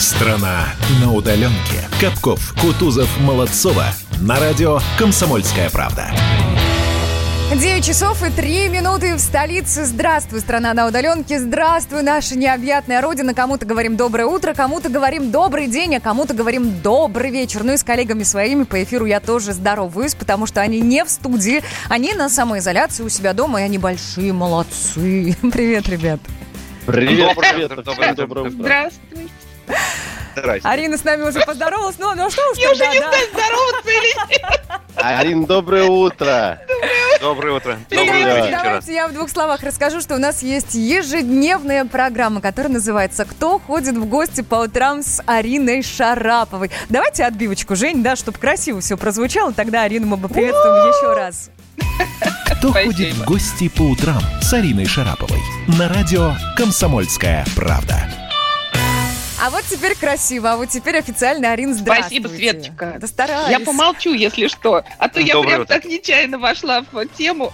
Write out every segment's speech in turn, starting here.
Страна на удаленке. Капков, Кутузов, Молодцова. На радио «Комсомольская правда». 9 часов и 3 минуты в столице. Здравствуй, страна на удаленке. Здравствуй, наша необъятная родина. Кому-то говорим доброе утро, кому-то говорим добрый день, а кому-то говорим добрый вечер. Ну и с коллегами своими по эфиру я тоже здороваюсь, потому что они не в студии, они на самоизоляции у себя дома, и они большие молодцы. Привет, ребят. Привет, привет. доброе доброе утро. Здравствуйте. Здрасте. Арина с нами уже поздоровалась, ну, ну что уж Я уже тогда, не да. знаю, здороваться или нет. Арин, доброе утро. Доброе утро. Привет, Доброе утро. Давайте я в двух словах расскажу, что у нас есть ежедневная программа, которая называется «Кто ходит в гости по утрам с Ариной Шараповой». Давайте отбивочку, Жень, да, чтобы красиво все прозвучало, тогда Арину мы бы приветствуем еще раз. Кто Спасибо. ходит в гости по утрам с Ариной Шараповой? На радио «Комсомольская правда». А вот теперь красиво, а вот теперь официально, Арин, здравствуйте. Спасибо, Светочка. Да стараюсь. Я помолчу, если что. А то я прям утро. так нечаянно вошла в тему.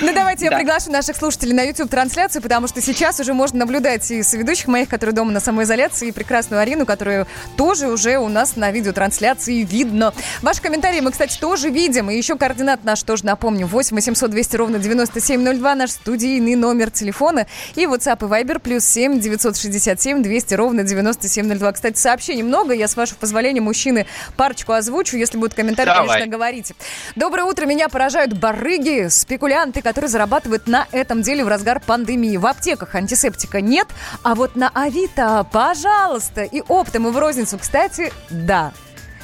Ну, давайте я приглашу наших слушателей на YouTube-трансляцию, потому что сейчас уже можно наблюдать и соведущих моих, которые дома на самоизоляции, и прекрасную Арину, которую тоже уже у нас на видеотрансляции видно. Ваши комментарии мы, кстати, тоже видим. И еще координат наш тоже напомню. 8 800 200 ровно 9702, наш студийный номер телефона. И WhatsApp и Viber плюс 7 967 200 ровно 9702. Кстати, сообщений много. Я, с вашего позволения, мужчины, парочку озвучу. Если будут комментарии, Давай. конечно, говорите. Доброе утро. Меня поражают барыги, спекулянты, которые зарабатывают на этом деле в разгар пандемии. В аптеках антисептика нет, а вот на Авито, пожалуйста, и оптом, и в розницу, кстати, да.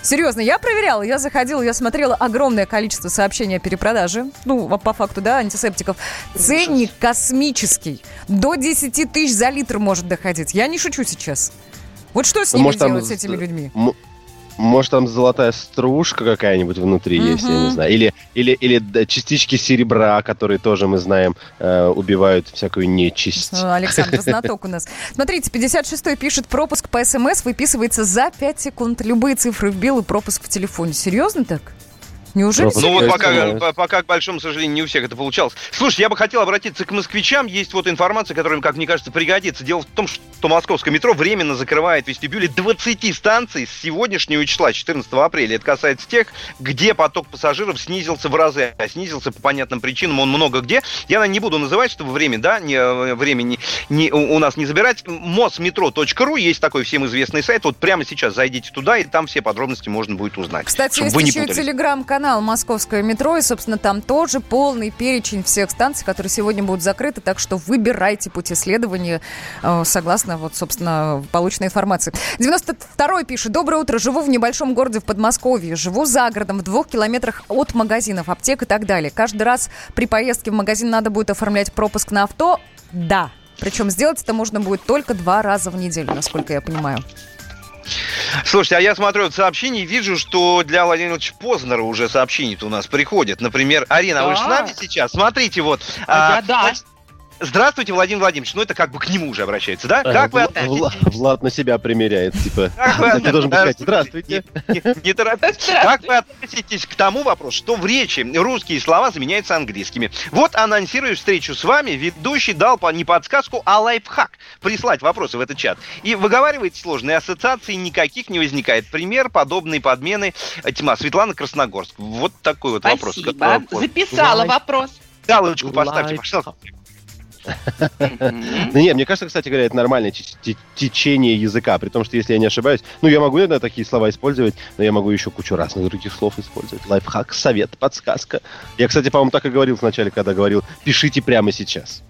Серьезно, я проверяла, я заходила, я смотрела огромное количество сообщений о перепродаже. Ну, по факту, да, антисептиков. Ценник космический. До 10 тысяч за литр может доходить. Я не шучу сейчас. Вот что с ними Может, там делать, с з- этими людьми? Может, там золотая стружка какая-нибудь внутри есть, я не знаю. Или, или, или да, частички серебра, которые тоже, мы знаем, э, убивают всякую нечисть. Ну, Александр, знаток у нас. Смотрите, 56-й пишет, пропуск по СМС выписывается за 5 секунд. Любые цифры вбил и пропуск в телефоне. Серьезно так? Неужели? Ну вот пока, по- пока, к большому сожалению, не у всех это получалось. Слушай, я бы хотел обратиться к москвичам. Есть вот информация, которая, как мне кажется, пригодится. Дело в том, что московское метро временно закрывает вестибюли 20 станций с сегодняшнего числа, 14 апреля. Это касается тех, где поток пассажиров снизился в разы. А снизился по понятным причинам, он много где. Я наверное, не буду называть, чтобы время, да, не, э, времени не, у нас не забирать. mosmetro.ru есть такой всем известный сайт. Вот прямо сейчас зайдите туда, и там все подробности можно будет узнать. Кстати, чтобы есть вы не еще и телеграм-канал «Московское метро», и, собственно, там тоже полный перечень всех станций, которые сегодня будут закрыты, так что выбирайте пути следования э, согласно, вот, собственно, полученной информации. 92-й пишет, «Доброе утро, живу в небольшом городе в Подмосковье, живу за городом, в двух километрах от магазинов, аптек и так далее. Каждый раз при поездке в магазин надо будет оформлять пропуск на авто? Да». Причем сделать это можно будет только два раза в неделю, насколько я понимаю. Слушайте, а я смотрю вот сообщения и вижу, что для Владимира Владимировича Познера уже сообщения у нас приходят. Например, Арина, а вы же с Да. нами сейчас? Смотрите, вот. А я да. значит, Здравствуйте, Владимир Владимирович. Ну, это как бы к нему уже обращается, да? Э, Как вы Вла- относитесь? Вла- Влад на себя примеряет, типа. Как вы Ты должен сказать, относитесь- здравствуйте. Не, торопитесь. Как вы относитесь к тому вопросу, что в речи русские слова заменяются английскими? Вот анонсируя встречу с вами, ведущий дал не подсказку, а лайфхак. Прислать вопросы в этот чат. И выговариваете сложные ассоциации, никаких не возникает. Пример подобной подмены э, тьма. Светлана Красногорск. Вот такой вот вопрос. Спасибо. Записала вопрос. Галочку поставьте, пожалуйста. Да не, мне кажется, кстати говоря, это нормальное те- те- течение языка, при том, что если я не ошибаюсь, ну, я могу, наверное, такие слова использовать, но я могу еще кучу разных других слов использовать. Лайфхак, совет, подсказка. Я, кстати, по-моему, так и говорил вначале, когда говорил, пишите прямо сейчас.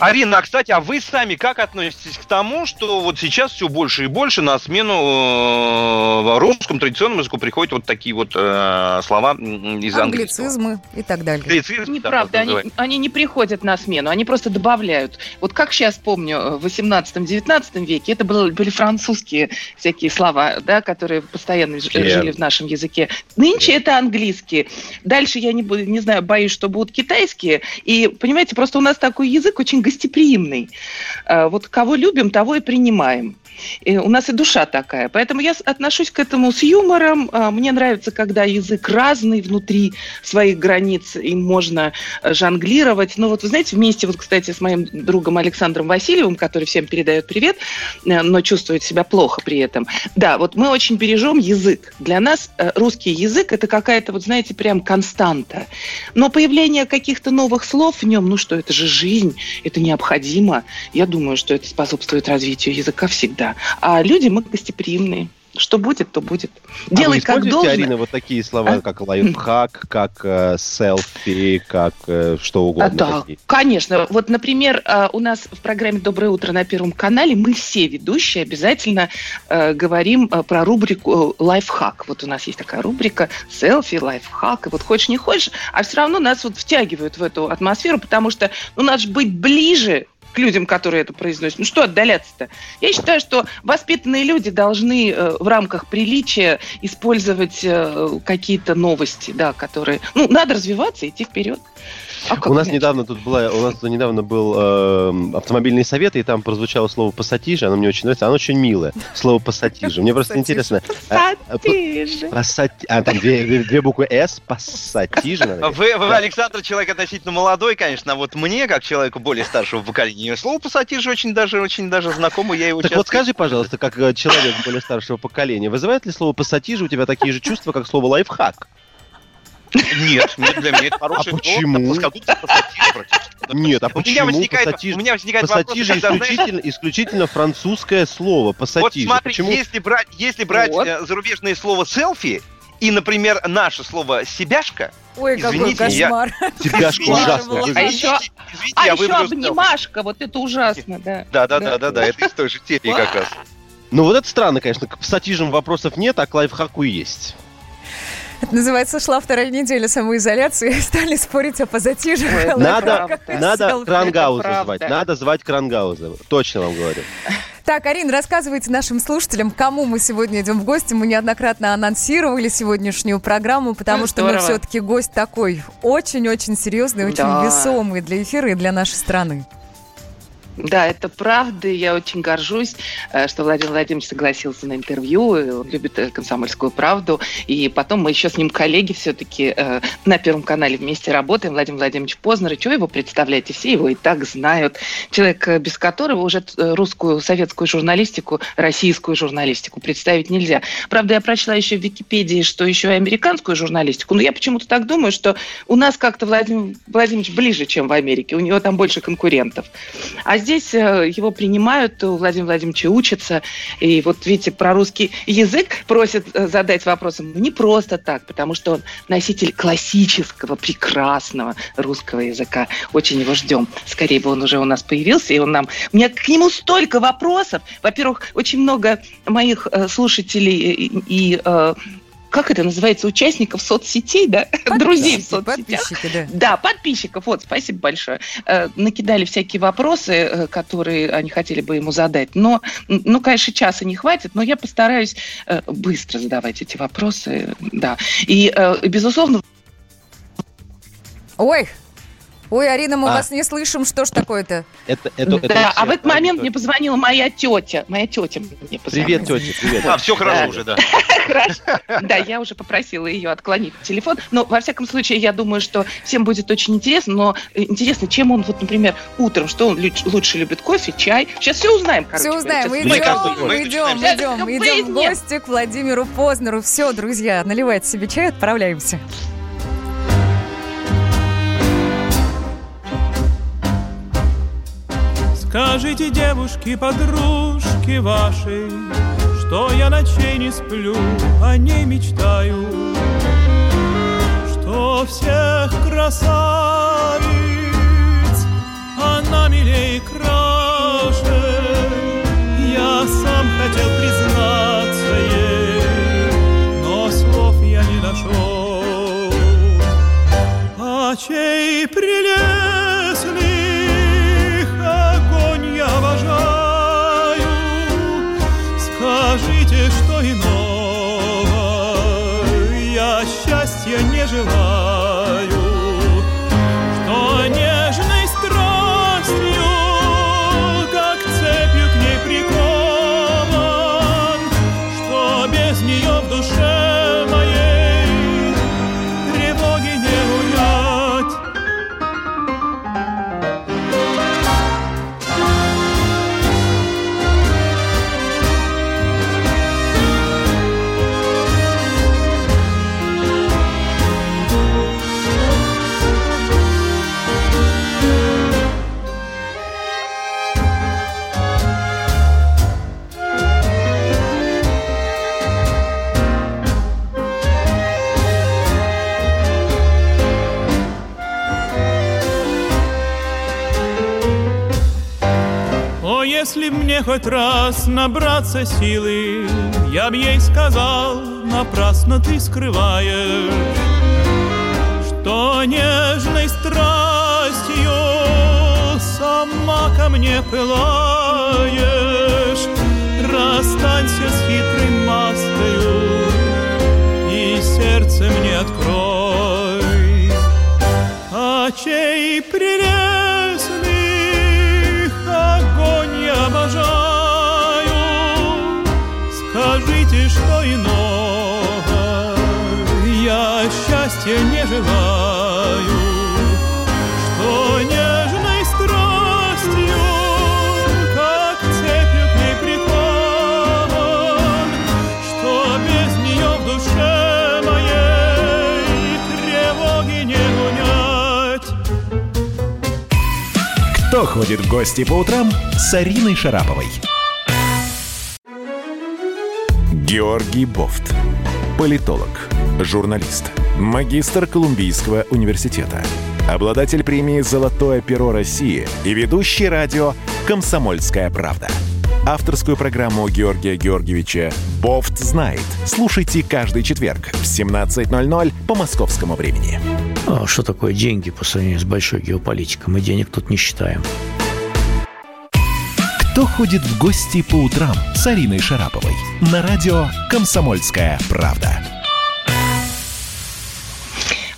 Арина, а, кстати, а вы сами как относитесь к тому, что вот сейчас все больше и больше на смену э, русскому традиционному языку приходят вот такие вот э, слова из английского? Англицизмы и так далее. Англицизм, да, Неправда, они, они не приходят на смену, они просто добавляют. Вот как сейчас помню, э, в 18-19 веке это было- были французские всякие слова, да, которые постоянно Верно. жили в нашем языке. Нынче это английские. Дальше я не, буду, не знаю, боюсь, что будут китайские. И, понимаете, просто у нас такой язык очень гостеприимный. Э, Вот кого любим, того и принимаем. И у нас и душа такая. Поэтому я отношусь к этому с юмором. А, мне нравится, когда язык разный внутри своих границ, им можно э, жонглировать. Ну вот вы знаете, вместе, вот, кстати, с моим другом Александром Васильевым, который всем передает привет, э, но чувствует себя плохо при этом. Да, вот мы очень бережем язык. Для нас э, русский язык – это какая-то, вот знаете, прям константа. Но появление каких-то новых слов в нем, ну что, это же жизнь, это необходимо. Я думаю, что это способствует развитию языка всегда. А люди, мы гостеприимные. Что будет, то будет. А Делай вы как должно. Арина, вот такие слова, а? как лайфхак, как э, селфи, как э, что угодно? А, да, такие. конечно. Вот, например, э, у нас в программе «Доброе утро» на Первом канале мы все ведущие обязательно э, говорим э, про рубрику э, «Лайфхак». Вот у нас есть такая рубрика «Селфи», «Лайфхак». И вот хочешь не хочешь, а все равно нас вот втягивают в эту атмосферу, потому что ну, надо же быть ближе к людям, которые это произносят. Ну что отдаляться-то? Я считаю, что воспитанные люди должны э, в рамках приличия использовать э, какие-то новости, да, которые... Ну, надо развиваться, идти вперед. А у нас недавно тут была, у нас недавно был э, автомобильный совет, и там прозвучало слово пассатижи, оно мне очень нравится, оно очень милое, слово пассатижи. Мне просто интересно. А, пассатижи. А, там две буквы С, пассатижи. Вы, Александр, человек относительно молодой, конечно, а вот мне, как человеку более старшего поколения, слово пассатижи очень даже, очень даже знакомо, я его Так вот скажи, пожалуйста, как э, человек более старшего поколения, вызывает ли слово пассатижи у тебя такие же чувства, как слово лайфхак? Нет, для меня это хороший а почему? Нет, а почему? У меня возникает, пассатиж, у меня возникает пассатиж вопрос, когда, исключительно, знаешь... исключительно французское слово. Пассатиж. Вот смотри, почему? если брать, если брать вот. Э, зарубежное слово селфи и, например, наше слово себяшка, Ой, Извините, какой кошмар. Я... Себяшка ужасно. А еще, а еще обнимашка, вот это ужасно, да. Да, да, да, да, да, это из той же серии как раз. Ну вот это странно, конечно, к пассатижам вопросов нет, а к лайфхаку есть. Это называется «Шла вторая неделя самоизоляции». Стали спорить о позатижах. Надо, надо Крангауза звать. Надо звать Крангауза. Точно вам говорю. Так, Арин, рассказывайте нашим слушателям, кому мы сегодня идем в гости. Мы неоднократно анонсировали сегодняшнюю программу, потому что мы все-таки гость такой очень-очень серьезный, очень да. весомый для эфира и для нашей страны. Да, это правда. Я очень горжусь, э, что Владимир Владимирович согласился на интервью. Он любит э, комсомольскую правду. И потом мы еще с ним коллеги все-таки э, на Первом канале вместе работаем. Владимир Владимирович Познер. И чего его представляете? Все его и так знают. Человек, без которого уже русскую, советскую журналистику, российскую журналистику представить нельзя. Правда, я прочла еще в Википедии, что еще и американскую журналистику. Но я почему-то так думаю, что у нас как-то Владимир Владимирович ближе, чем в Америке. У него там больше конкурентов. А здесь э, его принимают, у Владимира Владимировича учатся. И вот видите, про русский язык просят э, задать вопросом не просто так, потому что он носитель классического, прекрасного русского языка. Очень его ждем. Скорее бы он уже у нас появился, и он нам... У меня к нему столько вопросов. Во-первых, очень много моих э, слушателей и, и как это называется, участников соцсетей, да, друзей в соцсетях. Да. Да, подписчиков, вот, спасибо большое. Э, накидали всякие вопросы, э, которые они хотели бы ему задать, но, ну, конечно, часа не хватит, но я постараюсь э, быстро задавать эти вопросы, да. И, безусловно... Ой, Ой, Арина, мы а. вас не слышим, что ж такое-то? Это, это, это да, а в этот момент мне позвонила моя тетя. Моя тетя мне позвонила. Привет, тетя, привет. А, все хорошо уже, да. Хорошо. Да, я уже попросила ее отклонить телефон. Но, во всяком случае, я думаю, что всем будет очень интересно. Но интересно, чем он, вот, например, утром, что он лучше любит, кофе, чай? Сейчас все узнаем, короче. Все узнаем. Мы идем, мы идем, идем, идем в гости к Владимиру Познеру. Все, друзья, наливайте себе чай, отправляемся. Скажите, девушки, подружки ваши, Что я ночей не сплю, о ней мечтаю, Что всех красавиц она милее краше. Я сам хотел признаться ей, Но слов я не нашел. А чей прелестный Если мне хоть раз набраться силы, Я б ей сказал, напрасно ты скрываешь, Что нежной страстью сама ко мне пылаешь. Расстанься с хитрой маской И сердце мне открой. А чей прелестных счастья не желаю, Что нежной страстью, как цепью к прикован, Что без нее в душе моей тревоги не унять. Кто ходит в гости по утрам с Ариной Шараповой? Георгий Бофт. Политолог, журналист, магистр Колумбийского университета, обладатель премии «Золотое перо России» и ведущий радио «Комсомольская правда». Авторскую программу Георгия Георгиевича «Бофт знает». Слушайте каждый четверг в 17.00 по московскому времени. А что такое деньги по сравнению с большой геополитикой? Мы денег тут не считаем. Кто ходит в гости по утрам с Ариной Шараповой? На радио «Комсомольская правда».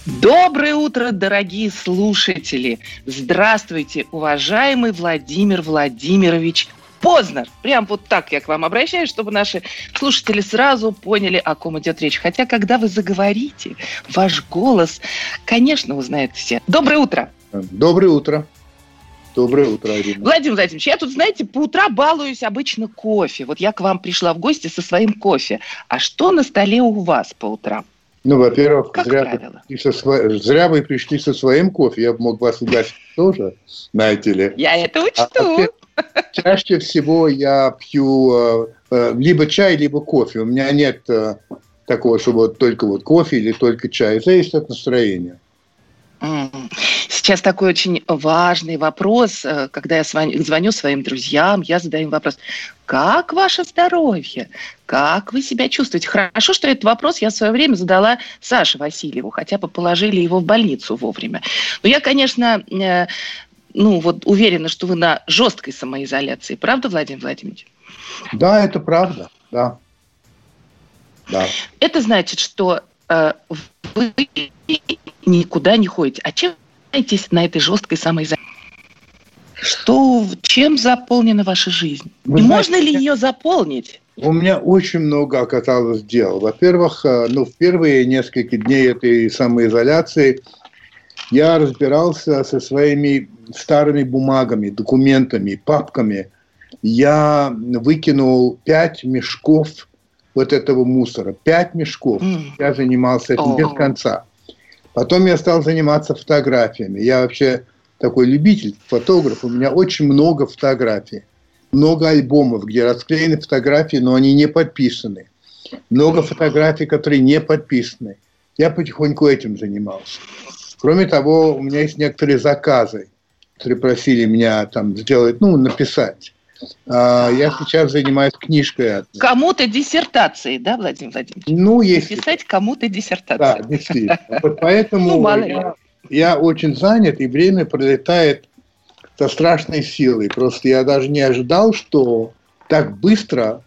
Доброе утро, дорогие слушатели! Здравствуйте, уважаемый Владимир Владимирович Познер. Прям вот так я к вам обращаюсь, чтобы наши слушатели сразу поняли, о ком идет речь. Хотя, когда вы заговорите, ваш голос, конечно, узнают все. Доброе утро! Доброе утро. Доброе утро, Арина. Владимир Владимирович, я тут, знаете, по утра балуюсь обычно кофе. Вот я к вам пришла в гости со своим кофе. А что на столе у вас по утрам? Ну, во-первых, Как зря, правило. вы пришли со сво- зря вы пришли со своим кофе. Я бы мог вас угостить тоже, знаете ли. Я это А учту. вообще, чаще всего я пью э, э, либо чай, либо кофе. У меня нет э, такого, что вот только вот кофе или только чай. Зависит от настроения. Сейчас такой очень важный вопрос, э, когда я звоню, звоню своим друзьям, я задаю им вопрос, как ваше здоровье? Как вы себя чувствуете? Хорошо, что этот вопрос я в свое время задала Саше Васильеву, хотя бы положили его в больницу вовремя. Но я, конечно, э, ну вот уверена, что вы на жесткой самоизоляции. Правда, Владимир Владимирович? Да, это правда. Да. Да. Это значит, что э, вы никуда не ходите. А чем занимаетесь на этой жесткой самоизоляции? Что, чем заполнена ваша жизнь? Вы И знаете, можно ли я- ее заполнить? У меня очень много оказалось дел. Во-первых, э, ну, в первые несколько дней этой самоизоляции я разбирался со своими старыми бумагами, документами, папками. Я выкинул пять мешков вот этого мусора. Пять мешков. М. Я занимался этим О. без конца. Потом я стал заниматься фотографиями. Я вообще такой любитель, фотограф. У меня очень много фотографий. Много альбомов, где расклеены фотографии, но они не подписаны. Много фотографий, которые не подписаны. Я потихоньку этим занимался. Кроме того, у меня есть некоторые заказы, которые просили меня там сделать, ну, написать. А, Я сейчас занимаюсь книжкой. Кому-то диссертации, да, Владимир Владимирович? Ну, есть Писать кому-то да, диссертацию. действительно. Вот поэтому Ну, я, я очень занят, и время пролетает со страшной силой. Просто я даже не ожидал, что так быстро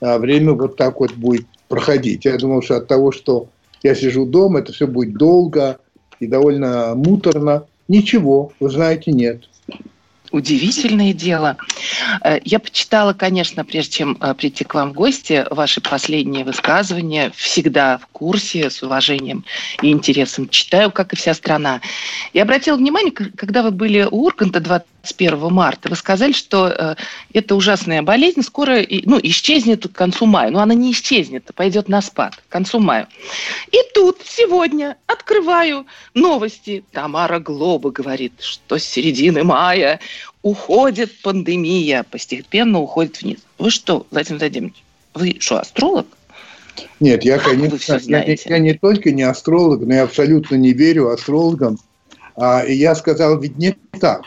а, время вот так вот будет проходить. Я думал, что от того, что я сижу дома, это все будет долго и довольно муторно. Ничего, вы знаете, нет. Удивительное дело. Э, Я почитала, конечно, прежде чем э, прийти к вам в гости, ваши последние высказывания. Всегда в курсе, с уважением и интересом читаю, как и вся страна. И обратила внимание, когда вы были у Урганта 21 марта, вы сказали, что э, эта ужасная болезнь скоро ну, исчезнет к концу мая. Но она не исчезнет, а пойдет на спад к концу мая. И тут сегодня открываю новости. Тамара Глоба говорит, что с середины мая уходит пандемия, постепенно уходит вниз. Вы что, Владимир Владимирович, вы что, астролог? Нет, я, конечно, я, я не только не астролог, но я абсолютно не верю астрологам. А, и я сказал, ведь не так.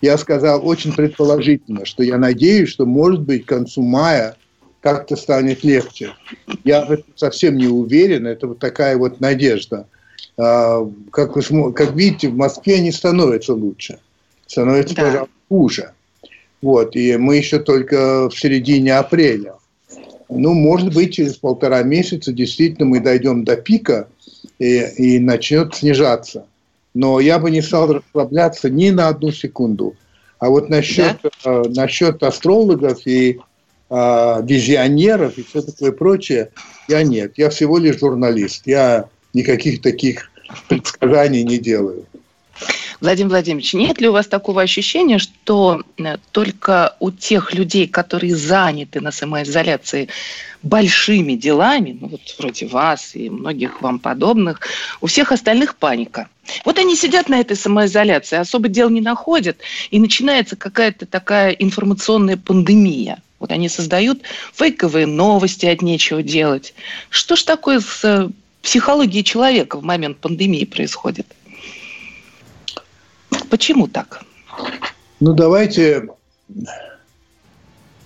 я сказал очень предположительно, что я надеюсь, что, может быть, к концу мая как-то станет легче. Я совсем не уверен, это вот такая вот надежда. А, как, вы, как видите, в Москве не становится лучше, становится, да. пожалуй, хуже. Вот, и мы еще только в середине апреля. Ну, может быть, через полтора месяца действительно мы дойдем до пика и, и начнет снижаться. Но я бы не стал расслабляться ни на одну секунду. А вот насчет, да? э, насчет астрологов и э, визионеров и все такое прочее, я нет. Я всего лишь журналист. Я никаких таких предсказаний не делаю. Владимир Владимирович, нет ли у вас такого ощущения, что э, только у тех людей, которые заняты на самоизоляции большими делами, ну вот вроде вас и многих вам подобных, у всех остальных паника? Вот они сидят на этой самоизоляции, особо дел не находят, и начинается какая-то такая информационная пандемия. Вот они создают фейковые новости от нечего делать. Что ж такое с э, психологией человека в момент пандемии происходит? Почему так? Ну, давайте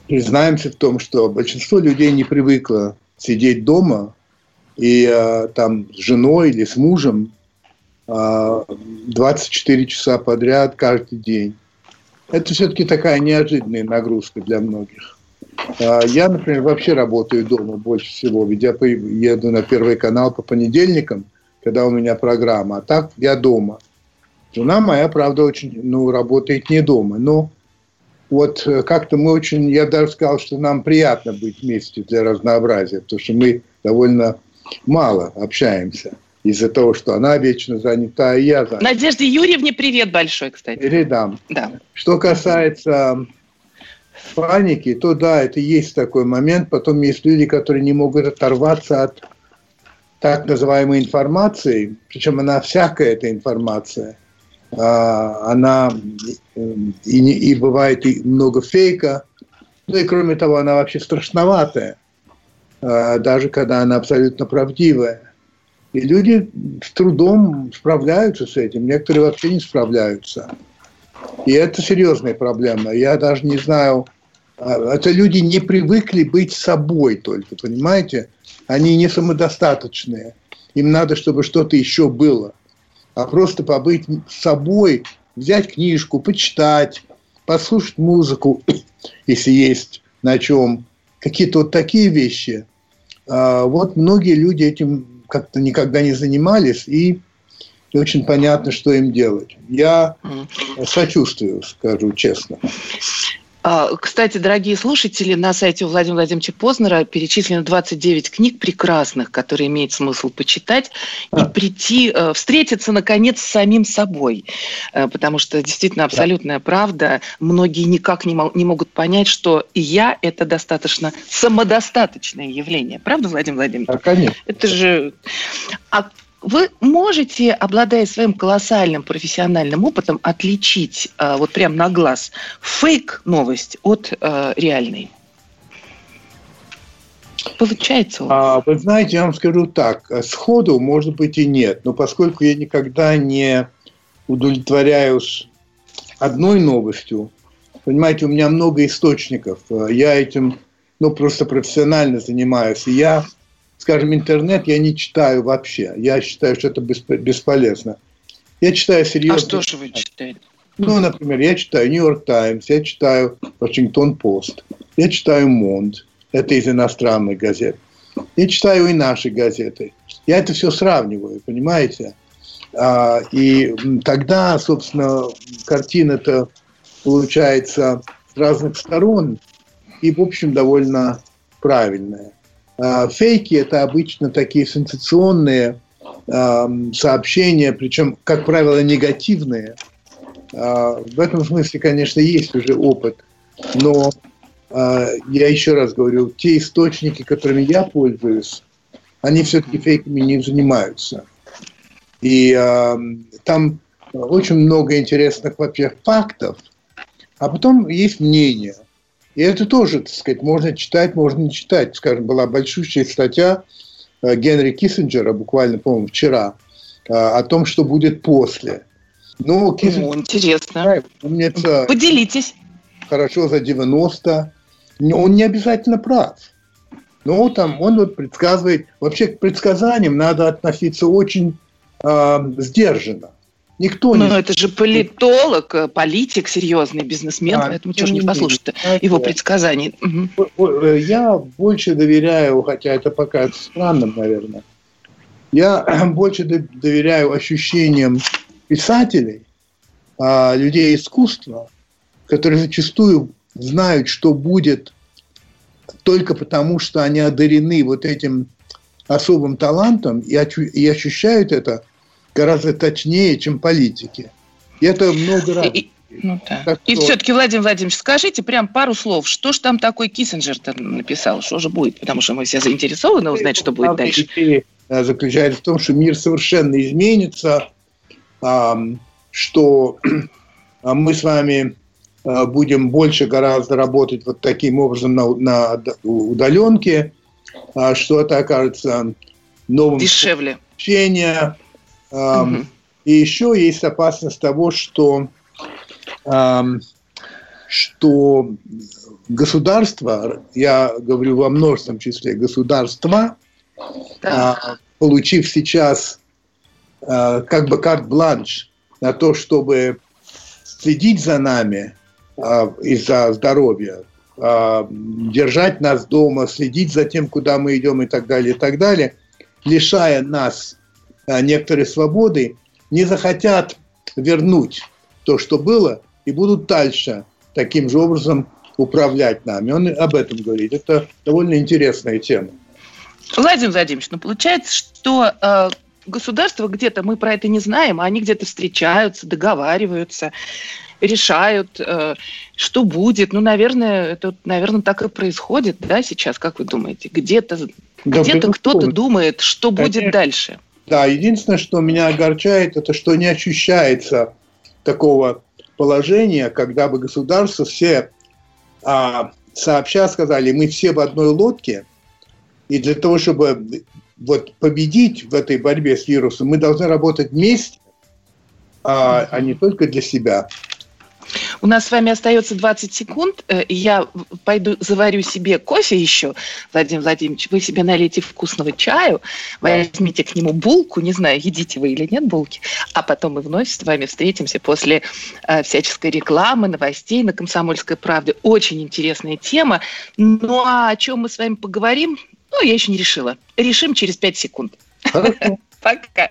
признаемся в том, что большинство людей не привыкло сидеть дома и а, там с женой или с мужем а, 24 часа подряд каждый день. Это все-таки такая неожиданная нагрузка для многих. А, я, например, вообще работаю дома больше всего, ведь я еду на Первый канал по понедельникам, когда у меня программа, а так я дома. Жена моя, правда, очень, ну, работает не дома, но вот э, как-то мы очень, я даже сказал, что нам приятно быть вместе для разнообразия, потому что мы довольно мало общаемся из-за того, что она вечно занята, и я занят. Надежде Юрьевне привет большой, кстати. Передам. Да. Что касается паники, то да, это есть такой момент. Потом есть люди, которые не могут оторваться от так называемой информации, причем она всякая эта информация – а, она и, и бывает и много фейка, ну и кроме того, она вообще страшноватая, а, даже когда она абсолютно правдивая. И люди с трудом справляются с этим, некоторые вообще не справляются. И это серьезная проблема. Я даже не знаю, а, это люди не привыкли быть собой только, понимаете? Они не самодостаточные. Им надо, чтобы что-то еще было – а просто побыть собой, взять книжку, почитать, послушать музыку, если есть на чем, какие-то вот такие вещи. А вот многие люди этим как-то никогда не занимались, и очень понятно, что им делать. Я сочувствую, скажу честно. А, кстати, дорогие слушатели, на сайте у Владимира Владимировича Познера перечислено 29 книг прекрасных, которые имеет смысл почитать и а. прийти, э, встретиться, наконец, с самим собой. Э, потому что действительно абсолютная да. правда. Многие никак не, не могут понять, что я – это достаточно самодостаточное явление. Правда, Владимир Владимирович? Да, конечно. Это же... А вы можете, обладая своим колоссальным профессиональным опытом, отличить э, вот прям на глаз фейк новость от э, реальной? Получается у вас? А, вы знаете, я вам скажу так. Сходу, может быть, и нет. Но поскольку я никогда не удовлетворяюсь одной новостью, понимаете, у меня много источников. Я этим ну, просто профессионально занимаюсь. И я скажем, интернет я не читаю вообще. Я считаю, что это бесполезно. Я читаю серьезно. А что же вы читаете? Ну, например, я читаю Нью-Йорк Таймс, я читаю Вашингтон Пост, я читаю Монд, это из иностранных газет. Я читаю и наши газеты. Я это все сравниваю, понимаете? А, и тогда, собственно, картина-то получается с разных сторон и, в общем, довольно правильная. А, фейки – это обычно такие сенсационные сообщения, причем, как правило, негативные. А, в этом смысле, конечно, есть уже опыт, но а, я еще раз говорю, те источники, которыми я пользуюсь, они все-таки фейками не занимаются. И там очень много интересных, во-первых, фактов, а потом есть мнение – и это тоже, так сказать, можно читать, можно не читать. Скажем, была большущая статья э, Генри Киссинджера, буквально, по-моему, вчера, э, о том, что будет после. Ну, Киссинджер, Ну, интересно. умница, Поделитесь. хорошо за 90. Но он не обязательно прав. Но там он вот предсказывает... Вообще к предсказаниям надо относиться очень а, сдержанно. Никто не... Ну, это же политолог, э, политик серьезный, бизнесмен, А, поэтому чего ж не не послушать его предсказаний. Э, Я больше доверяю, хотя это пока странным, наверное, я больше до- доверяю ощущениям писателей, а, людей искусства, которые зачастую знают, что будет только потому, что они одарены вот этим особым талантом и ощущают это гораздо точнее, чем политики. И это много раз. И- ну да. Так И что- все-таки, Владимир Владимирович, скажите прям пару слов, что ж там такой Киссинджер написал, что же будет, потому что мы все заинтересованы узнать, что будет дальше. э, заключается в том, что мир совершенно изменится, что а, мы с вами а, будем больше гораздо работать вот таким образом на, на удаленке, а, что это окажется новым Дешевле. общения. Мгм. И еще есть опасность того, что, что государство, я говорю во множественном числе, государства, Да. а, получив сейчас а, как бы карт-бланш на то, чтобы следить за нами а, и за здоровье, а, держать нас дома, следить за тем, куда мы идем и так далее, и так далее, лишая нас а, некоторой свободы, не захотят вернуть то, что было, и будут дальше таким же образом управлять нами. Он об этом говорит. Это довольно интересная тема. Владимир Владимирович, ну получается, что э, государство где-то, мы про это не знаем, а они где-то встречаются, договариваются, решают, э, что будет. Ну, наверное, это, наверное, так и происходит, да, сейчас, как вы думаете? Где-то Да, где-то кто-то думает, что будет Конечно. дальше. Да, единственное, что меня огорчает, это что не ощущается такого положения, когда бы государство все а, сообща сказали, мы все в одной лодке, и для того, чтобы вот победить в этой борьбе с вирусом, мы должны работать вместе, а, а не только для себя. У нас с вами остается 20 секунд. Э, Я пойду заварю себе кофе еще, Владимир Владимирович. Вы себе налейте вкусного чаю, возьмите к нему булку, не знаю, едите вы или нет булки, а потом мы вновь с вами встретимся после э, всяческой рекламы, новостей на «Комсомольской правде». Очень интересная тема. Ну а о чем мы с вами поговорим, ну, я еще не решила. Решим через 5 секунд. Пока.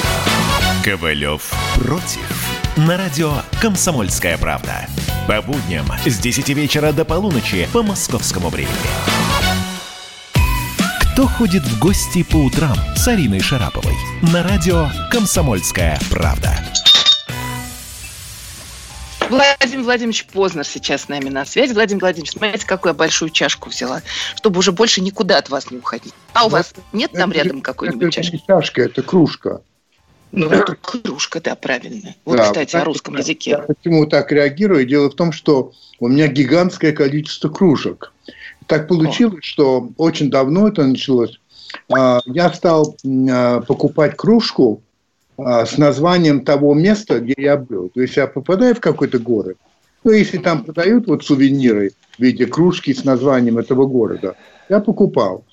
Ковалев против. На радио «Комсомольская правда». По будням с 10 вечера до полуночи по московскому времени. Кто ходит в гости по утрам с Ариной Шараповой? На радио «Комсомольская правда». Владимир Владимирович Познер сейчас с нами на связи. Владимир Владимирович, смотрите, какую я большую чашку взяла, чтобы уже больше никуда от вас не уходить. А у Ну, вас нет там Это рядом какой-нибудь это чашки? не чашка, это кружка. Ну, это кружка, да, правильно. Вот, Да, кстати, о русском Я языке. почему так реагирую? Дело в том, что у меня гигантское количество кружек. Так получилось, что очень давно это началось. А, Я стал а, покупать кружку а, с названием того места, где я был. То есть я попадаю в какой-то город, ну, если там продают вот сувениры в виде кружки с названием этого города, я покупал.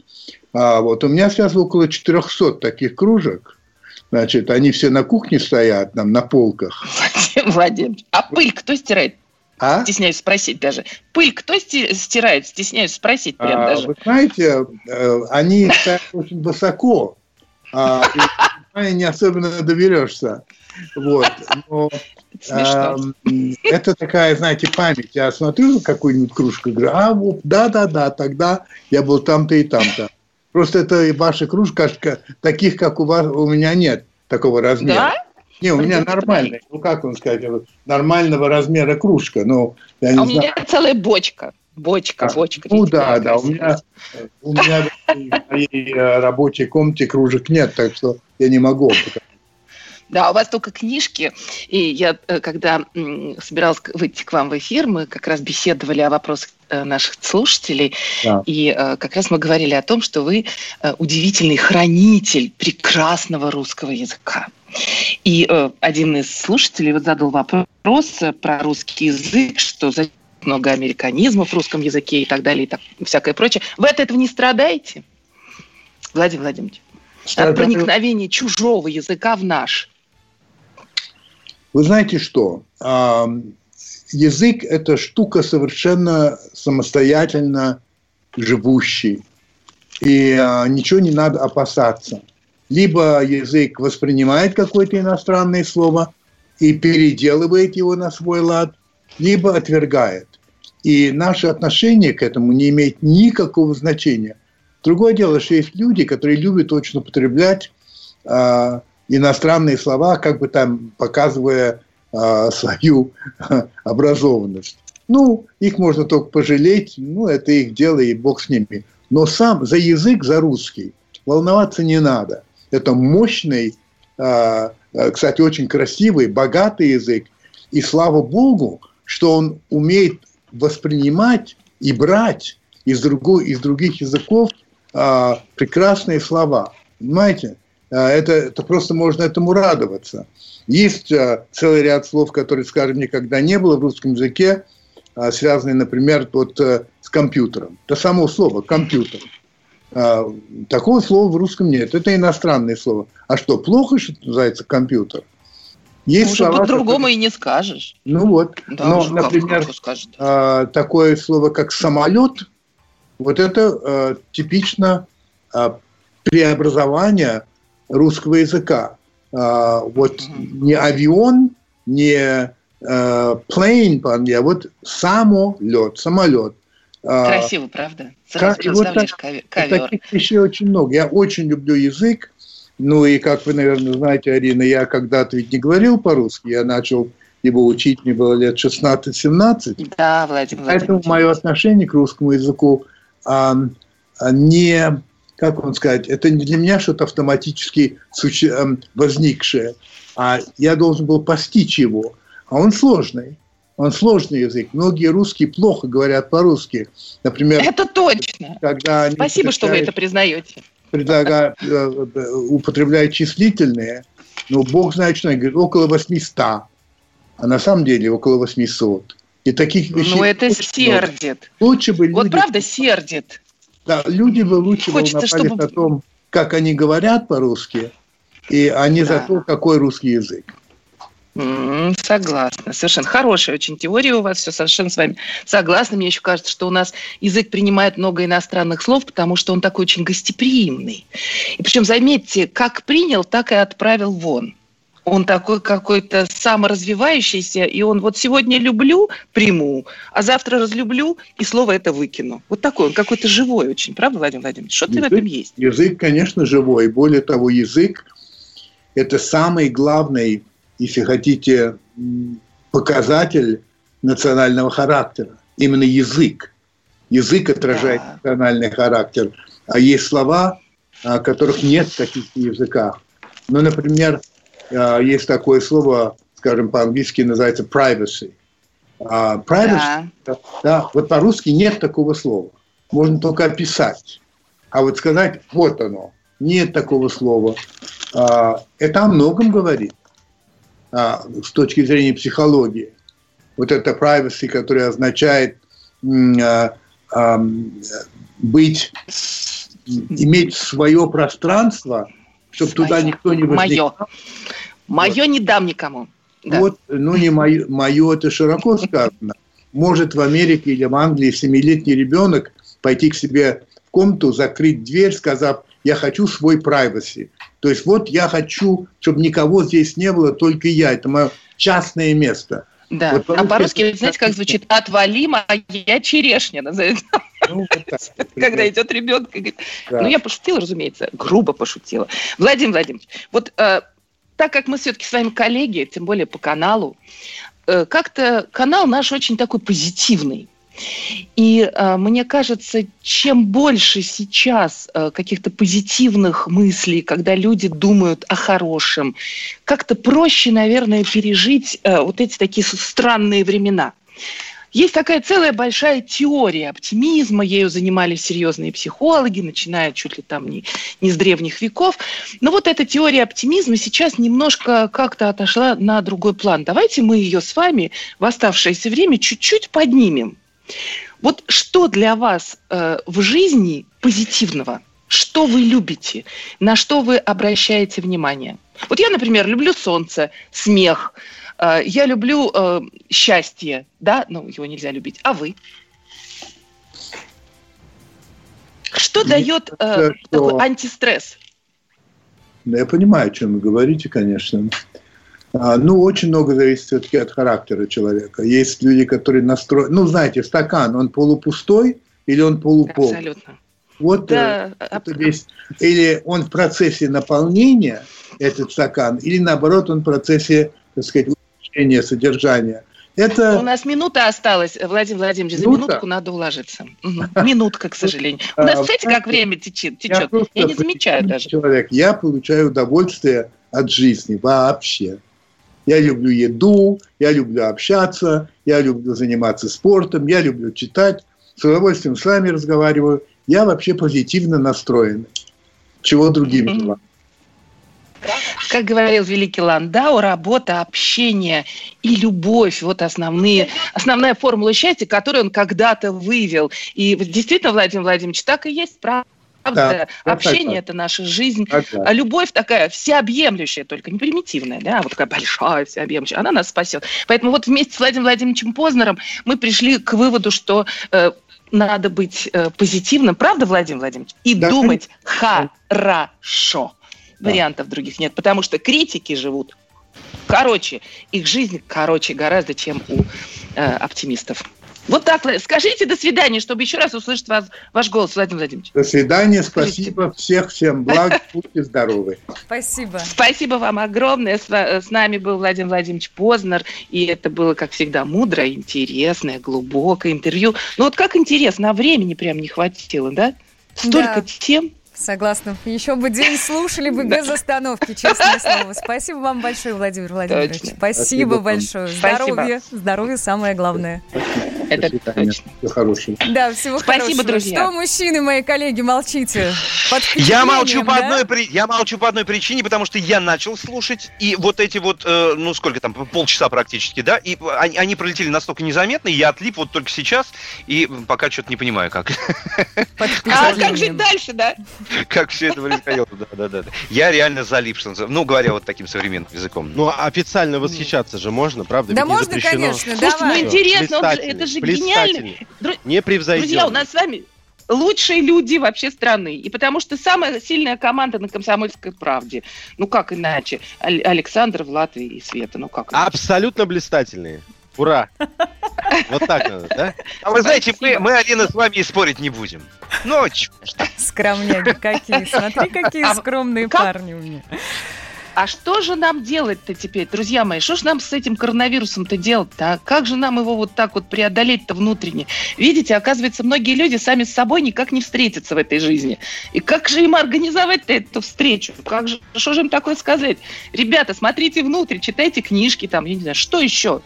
А вот у меня сейчас около 400 таких кружек. Значит, они все на кухне стоят, там, на полках. Владимир Владимирович, а пыль кто стирает? А? Стесняюсь спросить даже. Пыль кто сти- стирает? Стесняюсь спросить прям А, даже. Вы знаете, э, они стоят очень высоко, а, и не особенно доберешься. Вот. Но Это такая, знаете, память. Я смотрю на какую-нибудь кружку и говорю, а, вот, да-да-да, тогда я был там-то и там-то. Просто это и ваша кружка, ка- таких, как у вас, у меня нет такого размера. Да? Не, у меня нормальная, ну как он сказать, нормального размера кружка, ну, я не а знаю. у меня целая бочка. Бочка, а, бочка. Ну да, да, у меня, у меня в моей э, рабочей комнате кружек нет, так что я не могу. Да, у вас только книжки. И я, э, когда собиралась выйти к вам в эфир, мы как раз беседовали о вопросах наших слушателей. Да. И как раз мы говорили о том, что вы удивительный хранитель прекрасного русского языка. И один из слушателей вот задал вопрос про русский язык, что за много американизмов в русском языке и так далее, и так, всякое прочее. Вы от этого не страдаете, Владимир Владимирович? От проникновения чужого языка в наш. Вы знаете что? Язык – это штука совершенно самостоятельно живущий. И а, ничего не надо опасаться. Либо язык воспринимает какое-то иностранное слово и переделывает его на свой лад, либо отвергает. И наше отношение к этому не имеет никакого значения. Другое дело, что есть люди, которые любят очень употреблять э, иностранные слова, как бы там показывая э, свою образованность. Ну, их можно только пожалеть, ну, это их дело, и бог с ними. Но сам за язык, за русский, волноваться не надо. Это мощный, кстати, очень красивый, богатый язык. И слава богу, что он умеет воспринимать и брать из, другой, из других языков а, прекрасные слова. Понимаете? А, это, это просто можно этому радоваться. Есть а, целый ряд слов, которые, скажем, никогда не было в русском языке, а, связанные, например, вот, а, с компьютером. Это само слово «компьютер». Такого слова в русском нет. Это иностранное слово. А что, плохо, что называется компьютер? Есть Уже слова, по-другому которые... и не скажешь. Ну вот. Да, Но, например, э, такое слово, как самолет, вот это э, типично э, преобразование русского языка. Э, вот не авион, не plane, а вот самолет, самолет. Красиво, правда? Сразу как, вот так, ковер. Таких вещей очень много. Я очень люблю язык. Ну и, как вы, наверное, знаете, Арина, я когда-то ведь не говорил по-русски, я начал его учить, мне было лет 16-17. Да, Владимир Поэтому мое отношение к русскому языку а, а не, как вам сказать, это не для меня что-то автоматически эм, возникшее, а я должен был постичь его. А он сложный. Он сложный язык. Многие русские плохо говорят по-русски. Например, это точно. Когда Спасибо, что вы это признаете предлагаю, э, э, употребляет числительные, но бог знает, что они говорят, около 800, а на самом деле около 800. И таких вещей... Ну, это сердит. Лучше бы люди... Вот правда сердит. Да, люди бы лучше Хочется, бы чтобы... о том, как они говорят по-русски, и не да. за то, какой русский язык. Согласна, совершенно. Хорошая очень теория у вас, все совершенно с вами согласна. Мне еще кажется, что у нас язык принимает много иностранных слов, потому что он такой очень гостеприимный. И причем, заметьте, как принял, так и отправил вон. Он такой какой-то саморазвивающийся, и он вот сегодня люблю, приму, а завтра разлюблю, и слово это выкину. Вот такой он какой-то живой очень, правда, Владимир Владимирович? Что-то в этом есть. Язык, конечно, живой. Более того, язык – это самый главный если хотите, показатель национального характера. Именно язык. Язык отражает да. национальный характер. А есть слова, которых нет в таких языках. Ну, например, есть такое слово, скажем, по-английски называется privacy. А, privacy, да. да, вот по-русски нет такого слова. Можно только описать. А вот сказать, вот оно, нет такого слова. А, это о многом говорит а, с точки зрения психологии. Вот это privacy, которое означает быть, иметь свое пространство, чтобы свое. туда никто не возникал. Мое. Мое вот. не дам никому. Да. Вот, ну не мое, мое, это широко сказано. Может в Америке или в Англии семилетний ребенок пойти к себе в комнату, закрыть дверь, сказав, я хочу свой privacy. То есть вот я хочу, чтобы никого здесь не было, только я. Это мое частное место. Да, вот а по-русски, знаете, как звучит? Отвали, моя черешня называется. Ну, вот так, Когда идет ребенок и говорит, да. ну я пошутила, разумеется, грубо пошутила. Владимир Владимирович, вот э, так как мы все-таки с вами коллеги, тем более по каналу, э, как-то канал наш очень такой позитивный. И э, мне кажется, чем больше сейчас э, каких-то позитивных мыслей, когда люди думают о хорошем, как-то проще, наверное, пережить э, вот эти такие странные времена. Есть такая целая большая теория оптимизма, ею занимались серьезные психологи, начиная чуть ли там не, не с древних веков. Но вот эта теория оптимизма сейчас немножко как-то отошла на другой план. Давайте мы ее с вами в оставшееся время чуть-чуть поднимем. Вот что для вас э, в жизни позитивного? Что вы любите? На что вы обращаете внимание? Вот я, например, люблю солнце, смех, Э, я люблю э, счастье, да, ну, его нельзя любить. А вы? Что Мне дает э, что... такой антистресс? Я понимаю, о чем вы говорите, конечно. А, ну, очень много зависит все-таки от характера человека. Есть люди, которые настроены... Ну, знаете, стакан, он полупустой или он полупол? Абсолютно. Вот да, э, это весь... Или он в процессе наполнения, этот стакан, или наоборот, он в процессе, так сказать, изучения содержания. Это... У нас минута осталась, Владимир Владимирович, за минутку надо уложиться. Минутка, к сожалению. У нас, смотрите, как время течет. течет. Я, не замечаю даже. Человек, я получаю удовольствие от жизни вообще. Я люблю еду, я люблю общаться, я люблю заниматься спортом, я люблю читать. С удовольствием с вами разговариваю. Я вообще позитивно настроен. Чего другим желаю. Как говорил великий Ландау, работа, общение и любовь – вот основные, основная формула счастья, которую он когда-то вывел. И действительно, Владимир Владимирович, так и есть, правда? Да, общение да, это наша жизнь, да. а любовь такая всеобъемлющая, только не примитивная, да, а вот такая большая всеобъемлющая, она нас спасет. Поэтому вот вместе с Владимиром Владимировичем Познером мы пришли к выводу, что э, надо быть э, позитивным, правда, Владимир Владимирович, и да, думать хорошо. Вариантов других нет, потому что критики живут короче, их жизнь короче гораздо, чем у э, оптимистов. Вот так, скажите до свидания, чтобы еще раз услышать вас, ваш голос, Владимир Владимирович. До свидания, спасибо, всех, всем благ, будьте здоровы. Спасибо. Спасибо вам огромное. С, с нами был Владимир Владимирович Познер, и это было, как всегда, мудрое, интересное, глубокое интервью. Ну вот как интересно, а времени прям не хватило, да? Столько да. тем. Согласна. Еще бы день слушали бы без остановки, честное слово. Спасибо вам большое, Владимир Владимирович. Точно. Спасибо, Спасибо большое. Здоровье. Здоровье самое главное. Это точно. Всего хорошего. Да, всего Спасибо, хорошего. друзья. Что, мужчины, мои коллеги, молчите? Я молчу, по одной при... я молчу по одной причине, потому что я начал слушать, и вот эти вот, э, ну сколько там, полчаса практически, да, и они, они пролетели настолько незаметно, и я отлип вот только сейчас, и пока что-то не понимаю, как. А как жить дальше, да? как все это происходило. Да, да, да. Я реально залип, что Ну, говоря вот таким современным языком. Ну, а официально восхищаться же можно, правда? Да можно, конечно, Слушайте, ну интересно, это же гениально. Непревзойденный. Друзья, у нас с вами лучшие люди вообще страны. И потому что самая сильная команда на «Комсомольской правде». Ну, как иначе? Александр, Влад и Света. Ну, как иначе? Абсолютно блистательные. Ура! Вот так надо, да? А вы знаете, мы, мы Алина, с вами и спорить не будем. Ну, Скромняги какие. Смотри, какие а скромные парни у меня. А что же нам делать-то теперь, друзья мои? Что же нам с этим коронавирусом-то делать-то? А как же нам его вот так вот преодолеть-то внутренне? Видите, оказывается, многие люди сами с собой никак не встретятся в этой жизни. И как же им организовать-то эту встречу? Как же, что же им такое сказать? Ребята, смотрите внутрь, читайте книжки там, я не знаю, что еще?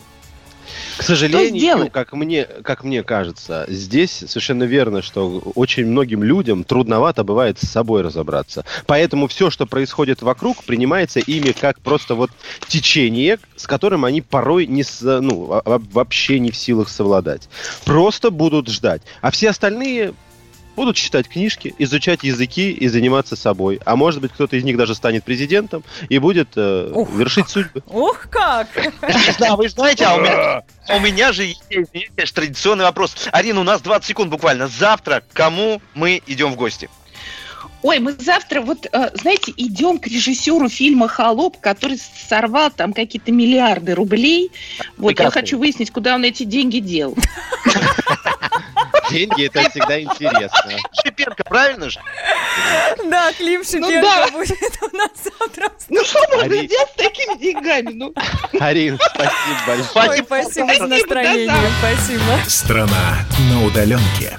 К сожалению, как мне, как мне кажется, здесь совершенно верно, что очень многим людям трудновато бывает с собой разобраться. Поэтому все, что происходит вокруг, принимается ими как просто вот течение, с которым они порой не, ну, вообще не в силах совладать. Просто будут ждать. А все остальные будут читать книжки, изучать языки и заниматься собой. А может быть, кто-то из них даже станет президентом и будет э, Ух, вершить судьбы. Ух, как! Да, вы знаете, а у меня, у меня же есть традиционный вопрос. Арина, у нас 20 секунд буквально. Завтра кому мы идем в гости? Ой, мы завтра вот, э, знаете, идем к режиссеру фильма «Холоп», который сорвал там какие-то миллиарды рублей. Вот, Прекрасно. я хочу выяснить, куда он эти деньги дел. деньги, это всегда интересно. Шипенко, правильно же? Да, Клим Шипенко да. будет у нас завтра. Ну что можно сделать с такими деньгами? Ну, Арин, спасибо большое. Спасибо за настроение, спасибо. Страна на удаленке.